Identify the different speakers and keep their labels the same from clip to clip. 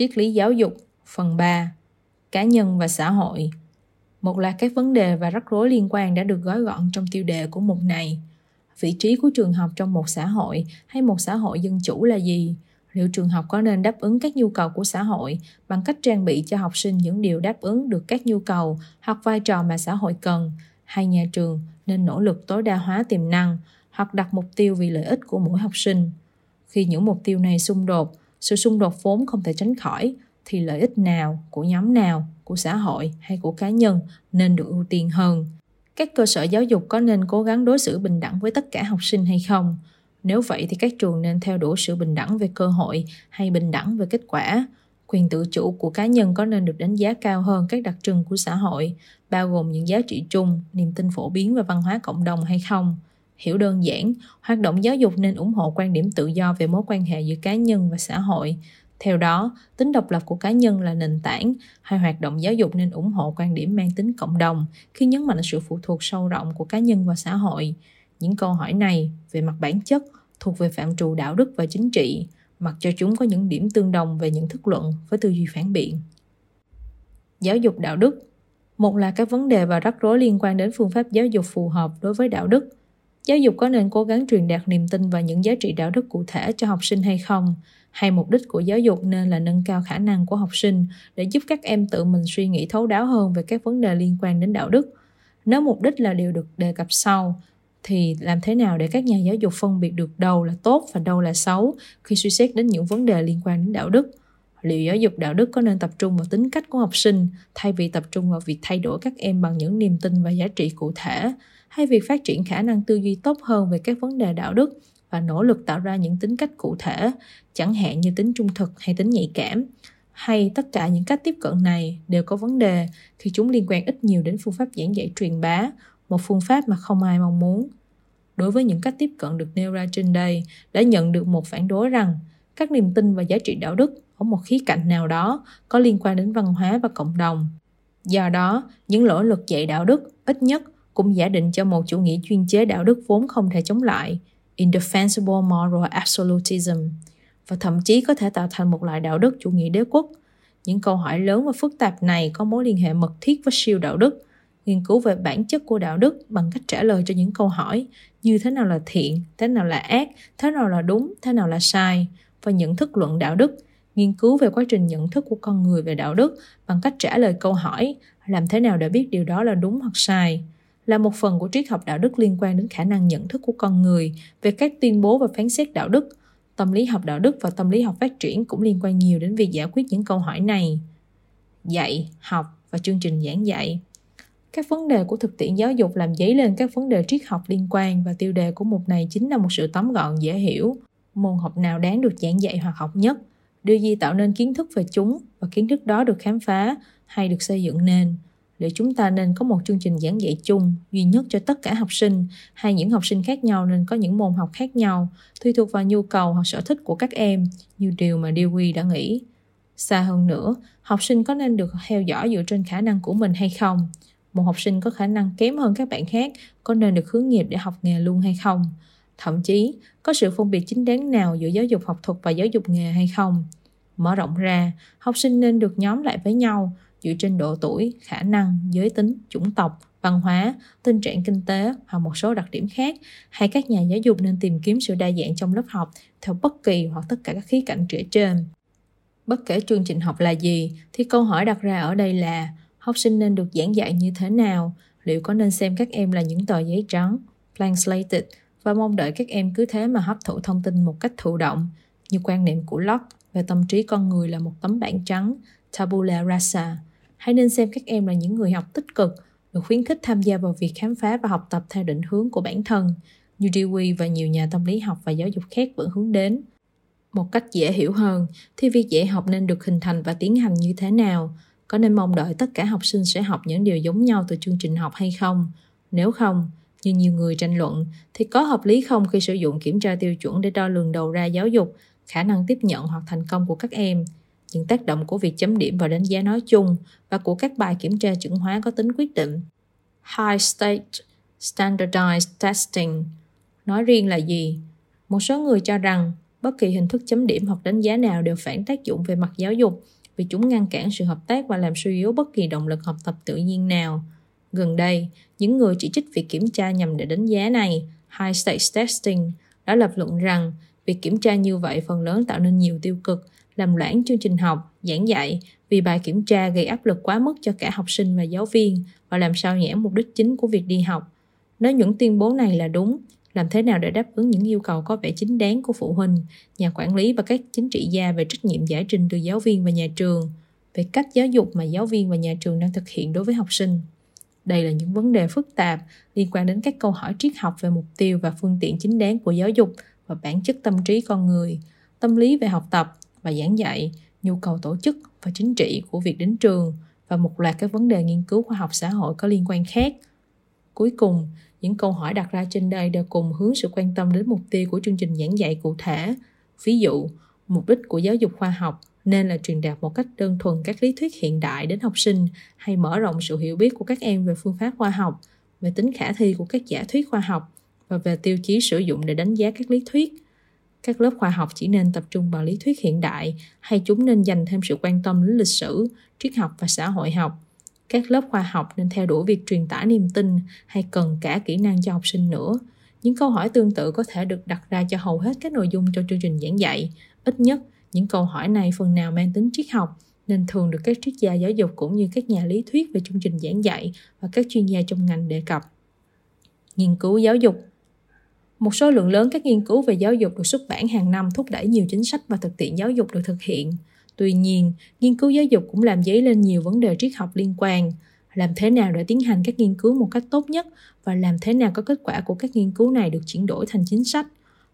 Speaker 1: Triết lý giáo dục Phần 3 Cá nhân và xã hội Một loạt các vấn đề và rắc rối liên quan đã được gói gọn trong tiêu đề của mục này. Vị trí của trường học trong một xã hội hay một xã hội dân chủ là gì? Liệu trường học có nên đáp ứng các nhu cầu của xã hội bằng cách trang bị cho học sinh những điều đáp ứng được các nhu cầu hoặc vai trò mà xã hội cần? Hay nhà trường nên nỗ lực tối đa hóa tiềm năng hoặc đặt mục tiêu vì lợi ích của mỗi học sinh? Khi những mục tiêu này xung đột, sự xung đột vốn không thể tránh khỏi, thì lợi ích nào của nhóm nào của xã hội hay của cá nhân nên được ưu tiên hơn? Các cơ sở giáo dục có nên cố gắng đối xử bình đẳng với tất cả học sinh hay không? Nếu vậy thì các trường nên theo đuổi sự bình đẳng về cơ hội hay bình đẳng về kết quả? Quyền tự chủ của cá nhân có nên được đánh giá cao hơn các đặc trưng của xã hội bao gồm những giá trị chung niềm tin phổ biến và văn hóa cộng đồng hay không? Hiểu đơn giản hoạt động giáo dục nên ủng hộ quan điểm tự do về mối quan hệ giữa cá nhân và xã hội theo đó, tính độc lập của cá nhân là nền tảng hay hoạt động giáo dục nên ủng hộ quan điểm mang tính cộng đồng khi nhấn mạnh sự phụ thuộc sâu rộng của cá nhân và xã hội. Những câu hỏi này về mặt bản chất thuộc về phạm trù đạo đức và chính trị, mặc cho chúng có những điểm tương đồng về những thức luận với tư duy phản biện. Giáo dục đạo đức Một là các vấn đề và rắc rối liên quan đến phương pháp giáo dục phù hợp đối với đạo đức. Giáo dục có nên cố gắng truyền đạt niềm tin và những giá trị đạo đức cụ thể cho học sinh hay không? hay mục đích của giáo dục nên là nâng cao khả năng của học sinh để giúp các em tự mình suy nghĩ thấu đáo hơn về các vấn đề liên quan đến đạo đức? Nếu mục đích là điều được đề cập sau, thì làm thế nào để các nhà giáo dục phân biệt được đâu là tốt và đâu là xấu khi suy xét đến những vấn đề liên quan đến đạo đức? Liệu giáo dục đạo đức có nên tập trung vào tính cách của học sinh thay vì tập trung vào việc thay đổi các em bằng những niềm tin và giá trị cụ thể? Hay việc phát triển khả năng tư duy tốt hơn về các vấn đề đạo đức và nỗ lực tạo ra những tính cách cụ thể, chẳng hạn như tính trung thực hay tính nhạy cảm. Hay tất cả những cách tiếp cận này đều có vấn đề khi chúng liên quan ít nhiều đến phương pháp giảng dạy truyền bá, một phương pháp mà không ai mong muốn. Đối với những cách tiếp cận được nêu ra trên đây, đã nhận được một phản đối rằng các niềm tin và giá trị đạo đức ở một khía cạnh nào đó có liên quan đến văn hóa và cộng đồng. Do đó, những nỗ lực dạy đạo đức ít nhất cũng giả định cho một chủ nghĩa chuyên chế đạo đức vốn không thể chống lại indefensible moral absolutism và thậm chí có thể tạo thành một loại đạo đức chủ nghĩa đế quốc. Những câu hỏi lớn và phức tạp này có mối liên hệ mật thiết với siêu đạo đức. Nghiên cứu về bản chất của đạo đức bằng cách trả lời cho những câu hỏi như thế nào là thiện, thế nào là ác, thế nào là đúng, thế nào là sai và nhận thức luận đạo đức nghiên cứu về quá trình nhận thức của con người về đạo đức bằng cách trả lời câu hỏi làm thế nào để biết điều đó là đúng hoặc sai là một phần của triết học đạo đức liên quan đến khả năng nhận thức của con người về các tuyên bố và phán xét đạo đức. Tâm lý học đạo đức và tâm lý học phát triển cũng liên quan nhiều đến việc giải quyết những câu hỏi này. Dạy, học và chương trình giảng dạy các vấn đề của thực tiễn giáo dục làm dấy lên các vấn đề triết học liên quan và tiêu đề của mục này chính là một sự tóm gọn dễ hiểu. Môn học nào đáng được giảng dạy hoặc học nhất, điều gì tạo nên kiến thức về chúng và kiến thức đó được khám phá hay được xây dựng nên liệu chúng ta nên có một chương trình giảng dạy chung, duy nhất cho tất cả học sinh. Hay những học sinh khác nhau nên có những môn học khác nhau, tùy thuộc vào nhu cầu hoặc sở thích của các em, như điều mà Dewey đã nghĩ. Xa hơn nữa, học sinh có nên được theo dõi dựa trên khả năng của mình hay không? Một học sinh có khả năng kém hơn các bạn khác, có nên được hướng nghiệp để học nghề luôn hay không? Thậm chí, có sự phân biệt chính đáng nào giữa giáo dục học thuật và giáo dục nghề hay không? Mở rộng ra, học sinh nên được nhóm lại với nhau dựa trên độ tuổi, khả năng, giới tính, chủng tộc, văn hóa, tình trạng kinh tế hoặc một số đặc điểm khác, hay các nhà giáo dục nên tìm kiếm sự đa dạng trong lớp học theo bất kỳ hoặc tất cả các khía cạnh trẻ trên. Bất kể chương trình học là gì, thì câu hỏi đặt ra ở đây là học sinh nên được giảng dạy như thế nào, liệu có nên xem các em là những tờ giấy trắng, blank slated, và mong đợi các em cứ thế mà hấp thụ thông tin một cách thụ động, như quan niệm của Locke về tâm trí con người là một tấm bảng trắng, tabula rasa, hãy nên xem các em là những người học tích cực, được khuyến khích tham gia vào việc khám phá và học tập theo định hướng của bản thân, như Dewey và nhiều nhà tâm lý học và giáo dục khác vẫn hướng đến. Một cách dễ hiểu hơn, thì việc dạy học nên được hình thành và tiến hành như thế nào? Có nên mong đợi tất cả học sinh sẽ học những điều giống nhau từ chương trình học hay không? Nếu không, như nhiều người tranh luận, thì có hợp lý không khi sử dụng kiểm tra tiêu chuẩn để đo lường đầu ra giáo dục, khả năng tiếp nhận hoặc thành công của các em – những tác động của việc chấm điểm và đánh giá nói chung và của các bài kiểm tra chuẩn hóa có tính quyết định. High State Standardized Testing nói riêng là gì? Một số người cho rằng Bất kỳ hình thức chấm điểm hoặc đánh giá nào đều phản tác dụng về mặt giáo dục vì chúng ngăn cản sự hợp tác và làm suy yếu bất kỳ động lực học tập tự nhiên nào. Gần đây, những người chỉ trích việc kiểm tra nhằm để đánh giá này, high stakes testing, đã lập luận rằng việc kiểm tra như vậy phần lớn tạo nên nhiều tiêu cực, làm loãng chương trình học, giảng dạy vì bài kiểm tra gây áp lực quá mức cho cả học sinh và giáo viên và làm sao nhãn mục đích chính của việc đi học. Nếu những tuyên bố này là đúng, làm thế nào để đáp ứng những yêu cầu có vẻ chính đáng của phụ huynh, nhà quản lý và các chính trị gia về trách nhiệm giải trình từ giáo viên và nhà trường, về cách giáo dục mà giáo viên và nhà trường đang thực hiện đối với học sinh. Đây là những vấn đề phức tạp liên quan đến các câu hỏi triết học về mục tiêu và phương tiện chính đáng của giáo dục và bản chất tâm trí con người, tâm lý về học tập và giảng dạy, nhu cầu tổ chức và chính trị của việc đến trường và một loạt các vấn đề nghiên cứu khoa học xã hội có liên quan khác. Cuối cùng, những câu hỏi đặt ra trên đây đều cùng hướng sự quan tâm đến mục tiêu của chương trình giảng dạy cụ thể. Ví dụ, mục đích của giáo dục khoa học nên là truyền đạt một cách đơn thuần các lý thuyết hiện đại đến học sinh hay mở rộng sự hiểu biết của các em về phương pháp khoa học, về tính khả thi của các giả thuyết khoa học và về tiêu chí sử dụng để đánh giá các lý thuyết. Các lớp khoa học chỉ nên tập trung vào lý thuyết hiện đại hay chúng nên dành thêm sự quan tâm đến lịch sử, triết học và xã hội học. Các lớp khoa học nên theo đuổi việc truyền tải niềm tin hay cần cả kỹ năng cho học sinh nữa. Những câu hỏi tương tự có thể được đặt ra cho hầu hết các nội dung trong chương trình giảng dạy. Ít nhất những câu hỏi này phần nào mang tính triết học nên thường được các triết gia giáo dục cũng như các nhà lý thuyết về chương trình giảng dạy và các chuyên gia trong ngành đề cập. Nghiên cứu giáo dục một số lượng lớn các nghiên cứu về giáo dục được xuất bản hàng năm thúc đẩy nhiều chính sách và thực tiễn giáo dục được thực hiện Tuy nhiên, nghiên cứu giáo dục cũng làm dấy lên nhiều vấn đề triết học liên quan. Làm thế nào để tiến hành các nghiên cứu một cách tốt nhất và làm thế nào có kết quả của các nghiên cứu này được chuyển đổi thành chính sách?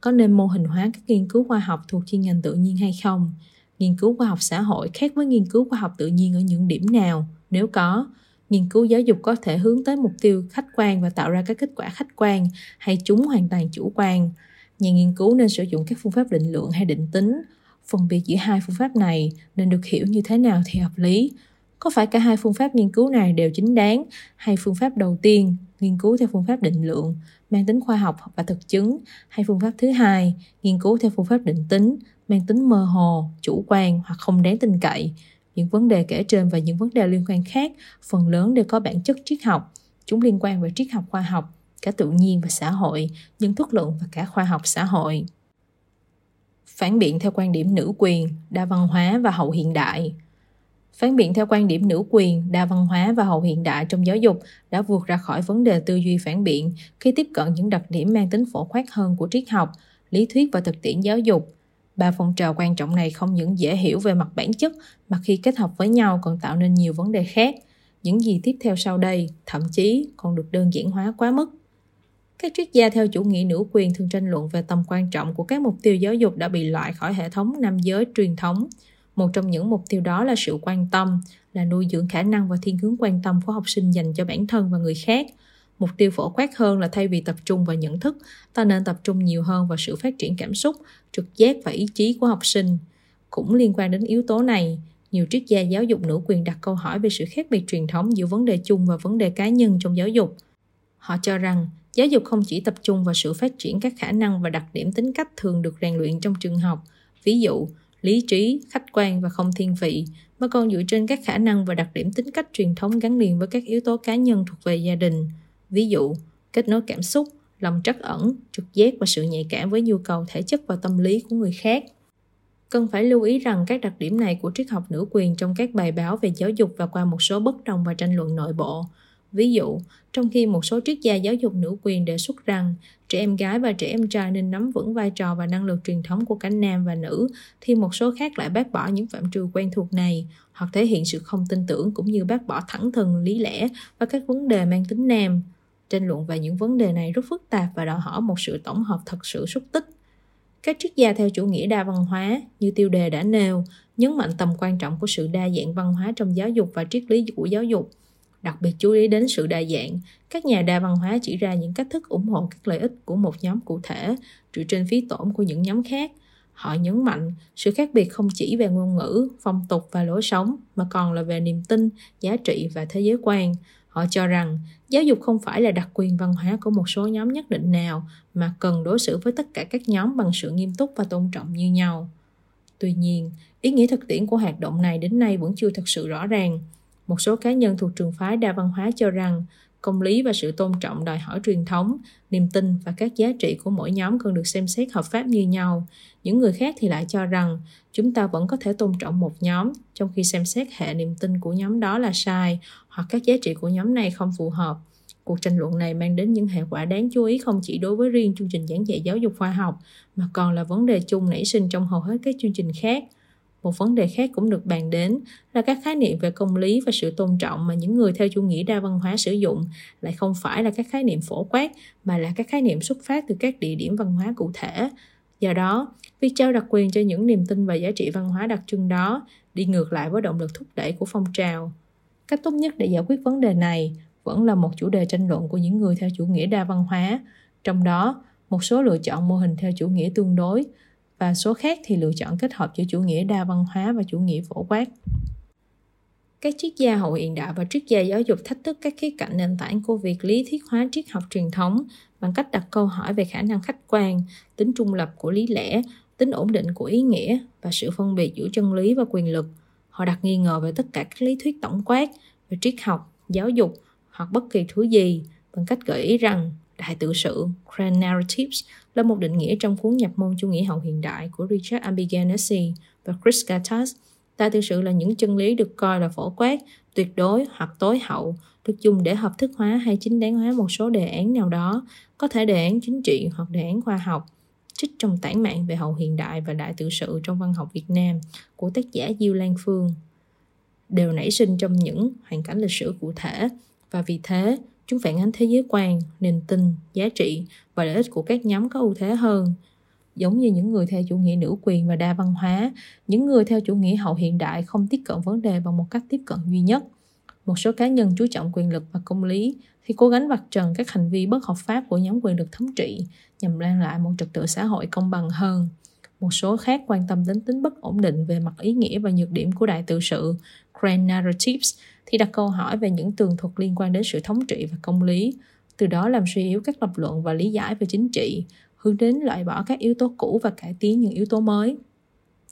Speaker 1: Có nên mô hình hóa các nghiên cứu khoa học thuộc chuyên ngành tự nhiên hay không? Nghiên cứu khoa học xã hội khác với nghiên cứu khoa học tự nhiên ở những điểm nào? Nếu có, nghiên cứu giáo dục có thể hướng tới mục tiêu khách quan và tạo ra các kết quả khách quan hay chúng hoàn toàn chủ quan. Nhà nghiên cứu nên sử dụng các phương pháp định lượng hay định tính, phân biệt giữa hai phương pháp này nên được hiểu như thế nào thì hợp lý. Có phải cả hai phương pháp nghiên cứu này đều chính đáng hay phương pháp đầu tiên nghiên cứu theo phương pháp định lượng, mang tính khoa học và thực chứng, hay phương pháp thứ hai nghiên cứu theo phương pháp định tính, mang tính mơ hồ, chủ quan hoặc không đáng tin cậy? Những vấn đề kể trên và những vấn đề liên quan khác phần lớn đều có bản chất triết học chúng liên quan về triết học khoa học cả tự nhiên và xã hội nhân thức luận và cả khoa học xã hội phản biện theo quan điểm nữ quyền, đa văn hóa và hậu hiện đại. Phản biện theo quan điểm nữ quyền, đa văn hóa và hậu hiện đại trong giáo dục đã vượt ra khỏi vấn đề tư duy phản biện khi tiếp cận những đặc điểm mang tính phổ quát hơn của triết học, lý thuyết và thực tiễn giáo dục. Ba phong trào quan trọng này không những dễ hiểu về mặt bản chất mà khi kết hợp với nhau còn tạo nên nhiều vấn đề khác. Những gì tiếp theo sau đây thậm chí còn được đơn giản hóa quá mức. Các triết gia theo chủ nghĩa nữ quyền thường tranh luận về tầm quan trọng của các mục tiêu giáo dục đã bị loại khỏi hệ thống nam giới truyền thống. Một trong những mục tiêu đó là sự quan tâm, là nuôi dưỡng khả năng và thiên hướng quan tâm của học sinh dành cho bản thân và người khác. Mục tiêu phổ quát hơn là thay vì tập trung vào nhận thức, ta nên tập trung nhiều hơn vào sự phát triển cảm xúc, trực giác và ý chí của học sinh. Cũng liên quan đến yếu tố này, nhiều triết gia giáo dục nữ quyền đặt câu hỏi về sự khác biệt truyền thống giữa vấn đề chung và vấn đề cá nhân trong giáo dục. Họ cho rằng Giáo dục không chỉ tập trung vào sự phát triển các khả năng và đặc điểm tính cách thường được rèn luyện trong trường học, ví dụ lý trí, khách quan và không thiên vị, mà còn dựa trên các khả năng và đặc điểm tính cách truyền thống gắn liền với các yếu tố cá nhân thuộc về gia đình, ví dụ kết nối cảm xúc, lòng trắc ẩn, trực giác và sự nhạy cảm với nhu cầu thể chất và tâm lý của người khác. Cần phải lưu ý rằng các đặc điểm này của triết học nữ quyền trong các bài báo về giáo dục và qua một số bất đồng và tranh luận nội bộ Ví dụ, trong khi một số triết gia giáo dục nữ quyền đề xuất rằng trẻ em gái và trẻ em trai nên nắm vững vai trò và năng lực truyền thống của cả nam và nữ, thì một số khác lại bác bỏ những phạm trù quen thuộc này, hoặc thể hiện sự không tin tưởng cũng như bác bỏ thẳng thừng lý lẽ và các vấn đề mang tính nam. Tranh luận về những vấn đề này rất phức tạp và đòi hỏi một sự tổng hợp thật sự xúc tích. Các triết gia theo chủ nghĩa đa văn hóa, như tiêu đề đã nêu, nhấn mạnh tầm quan trọng của sự đa dạng văn hóa trong giáo dục và triết lý của giáo dục – đặc biệt chú ý đến sự đa dạng các nhà đa văn hóa chỉ ra những cách thức ủng hộ các lợi ích của một nhóm cụ thể dựa trên phí tổn của những nhóm khác. Họ nhấn mạnh sự khác biệt không chỉ về ngôn ngữ phong tục và lối sống mà còn là về niềm tin giá trị và thế giới quan. Họ cho rằng giáo dục không phải là đặc quyền văn hóa của một số nhóm nhất định nào mà cần đối xử với tất cả các nhóm bằng sự nghiêm túc và tôn trọng như nhau. Tuy nhiên, ý nghĩa thực tiễn của hoạt động này đến nay vẫn chưa thật sự rõ ràng. Một số cá nhân thuộc trường phái đa văn hóa cho rằng công lý và sự tôn trọng đòi hỏi truyền thống, niềm tin và các giá trị của mỗi nhóm cần được xem xét hợp pháp như nhau. Những người khác thì lại cho rằng chúng ta vẫn có thể tôn trọng một nhóm, trong khi xem xét hệ niềm tin của nhóm đó là sai hoặc các giá trị của nhóm này không phù hợp. Cuộc tranh luận này mang đến những hệ quả đáng chú ý không chỉ đối với riêng chương trình giảng dạy giáo dục khoa học, mà còn là vấn đề chung nảy sinh trong hầu hết các chương trình khác – một vấn đề khác cũng được bàn đến là các khái niệm về công lý và sự tôn trọng mà những người theo chủ nghĩa đa văn hóa sử dụng lại không phải là các khái niệm phổ quát mà là các khái niệm xuất phát từ các địa điểm văn hóa cụ thể. Do đó, việc trao đặc quyền cho những niềm tin và giá trị văn hóa đặc trưng đó đi ngược lại với động lực thúc đẩy của phong trào. Cách tốt nhất để giải quyết vấn đề này vẫn là một chủ đề tranh luận của những người theo chủ nghĩa đa văn hóa, trong đó một số lựa chọn mô hình theo chủ nghĩa tương đối và số khác thì lựa chọn kết hợp giữa chủ nghĩa đa văn hóa và chủ nghĩa phổ quát. Các triết gia hậu hiện đại và triết gia giáo dục thách thức các khía cạnh nền tảng của việc lý thuyết hóa triết học truyền thống bằng cách đặt câu hỏi về khả năng khách quan, tính trung lập của lý lẽ, tính ổn định của ý nghĩa và sự phân biệt giữa chân lý và quyền lực. Họ đặt nghi ngờ về tất cả các lý thuyết tổng quát về triết học, giáo dục hoặc bất kỳ thứ gì bằng cách gợi ý rằng đại tự sự, grand narratives là một định nghĩa trong cuốn nhập môn chủ nghĩa hậu hiện đại của Richard Ambiganesi và Chris Gattas. Đại tự sự là những chân lý được coi là phổ quát, tuyệt đối hoặc tối hậu, được dùng để hợp thức hóa hay chính đáng hóa một số đề án nào đó, có thể đề án chính trị hoặc đề án khoa học, trích trong tản mạn về hậu hiện đại và đại tự sự trong văn học Việt Nam của tác giả Diêu Lan Phương đều nảy sinh trong những hoàn cảnh lịch sử cụ thể và vì thế Chúng phản ánh thế giới quan, niềm tin, giá trị và lợi ích của các nhóm có ưu thế hơn. Giống như những người theo chủ nghĩa nữ quyền và đa văn hóa, những người theo chủ nghĩa hậu hiện đại không tiếp cận vấn đề bằng một cách tiếp cận duy nhất. Một số cá nhân chú trọng quyền lực và công lý thì cố gắng vạch trần các hành vi bất hợp pháp của nhóm quyền lực thống trị nhằm mang lại một trật tự xã hội công bằng hơn. Một số khác quan tâm đến tính bất ổn định về mặt ý nghĩa và nhược điểm của đại tự sự, grand narratives, thì đặt câu hỏi về những tường thuật liên quan đến sự thống trị và công lý, từ đó làm suy yếu các lập luận và lý giải về chính trị, hướng đến loại bỏ các yếu tố cũ và cải tiến những yếu tố mới.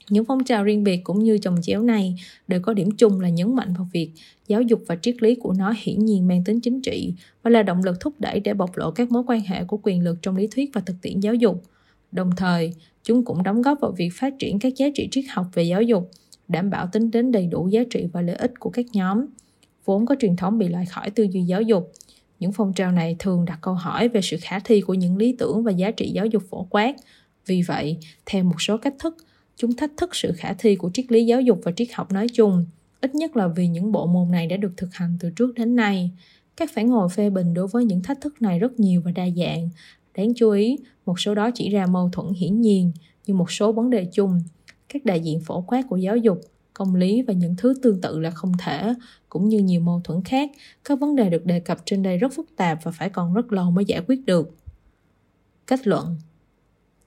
Speaker 1: Những phong trào riêng biệt cũng như chồng chéo này đều có điểm chung là nhấn mạnh vào việc giáo dục và triết lý của nó hiển nhiên mang tính chính trị và là động lực thúc đẩy để bộc lộ các mối quan hệ của quyền lực trong lý thuyết và thực tiễn giáo dục. Đồng thời, chúng cũng đóng góp vào việc phát triển các giá trị triết học về giáo dục, đảm bảo tính đến đầy đủ giá trị và lợi ích của các nhóm vốn có truyền thống bị loại khỏi tư duy giáo dục. Những phong trào này thường đặt câu hỏi về sự khả thi của những lý tưởng và giá trị giáo dục phổ quát. Vì vậy, theo một số cách thức, chúng thách thức sự khả thi của triết lý giáo dục và triết học nói chung, ít nhất là vì những bộ môn này đã được thực hành từ trước đến nay. Các phản hồi phê bình đối với những thách thức này rất nhiều và đa dạng. Đáng chú ý, một số đó chỉ ra mâu thuẫn hiển nhiên, như một số vấn đề chung. Các đại diện phổ quát của giáo dục công lý và những thứ tương tự là không thể, cũng như nhiều mâu thuẫn khác, các vấn đề được đề cập trên đây rất phức tạp và phải còn rất lâu mới giải quyết được. Kết luận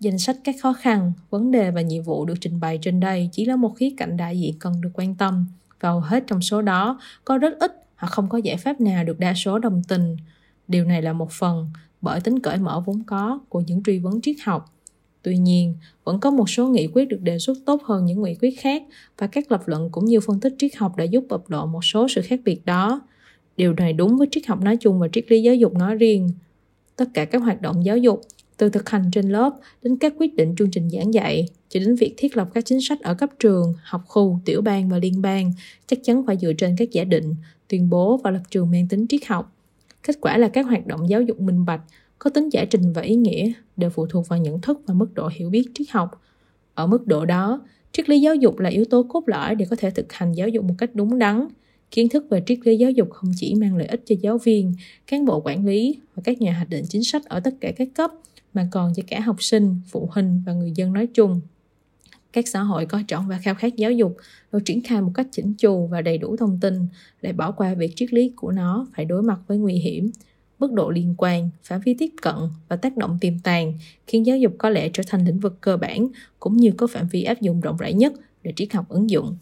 Speaker 1: Danh sách các khó khăn, vấn đề và nhiệm vụ được trình bày trên đây chỉ là một khía cạnh đại diện cần được quan tâm. Và hầu hết trong số đó có rất ít hoặc không có giải pháp nào được đa số đồng tình. Điều này là một phần bởi tính cởi mở vốn có của những truy vấn triết học Tuy nhiên, vẫn có một số nghị quyết được đề xuất tốt hơn những nghị quyết khác và các lập luận cũng như phân tích triết học đã giúp bộc lộ một số sự khác biệt đó. Điều này đúng với triết học nói chung và triết lý giáo dục nói riêng. Tất cả các hoạt động giáo dục, từ thực hành trên lớp đến các quyết định chương trình giảng dạy, cho đến việc thiết lập các chính sách ở cấp trường, học khu, tiểu bang và liên bang, chắc chắn phải dựa trên các giả định, tuyên bố và lập trường mang tính triết học. Kết quả là các hoạt động giáo dục minh bạch, có tính giải trình và ý nghĩa đều phụ thuộc vào nhận thức và mức độ hiểu biết triết học. Ở mức độ đó, triết lý giáo dục là yếu tố cốt lõi để có thể thực hành giáo dục một cách đúng đắn. Kiến thức về triết lý giáo dục không chỉ mang lợi ích cho giáo viên, cán bộ quản lý và các nhà hoạch định chính sách ở tất cả các cấp, mà còn cho cả học sinh, phụ huynh và người dân nói chung. Các xã hội coi trọng và khao khát giáo dục được triển khai một cách chỉnh chu và đầy đủ thông tin để bỏ qua việc triết lý của nó phải đối mặt với nguy hiểm, mức độ liên quan, phạm vi tiếp cận và tác động tiềm tàng khiến giáo dục có lẽ trở thành lĩnh vực cơ bản cũng như có phạm vi áp dụng rộng rãi nhất để triết học ứng dụng.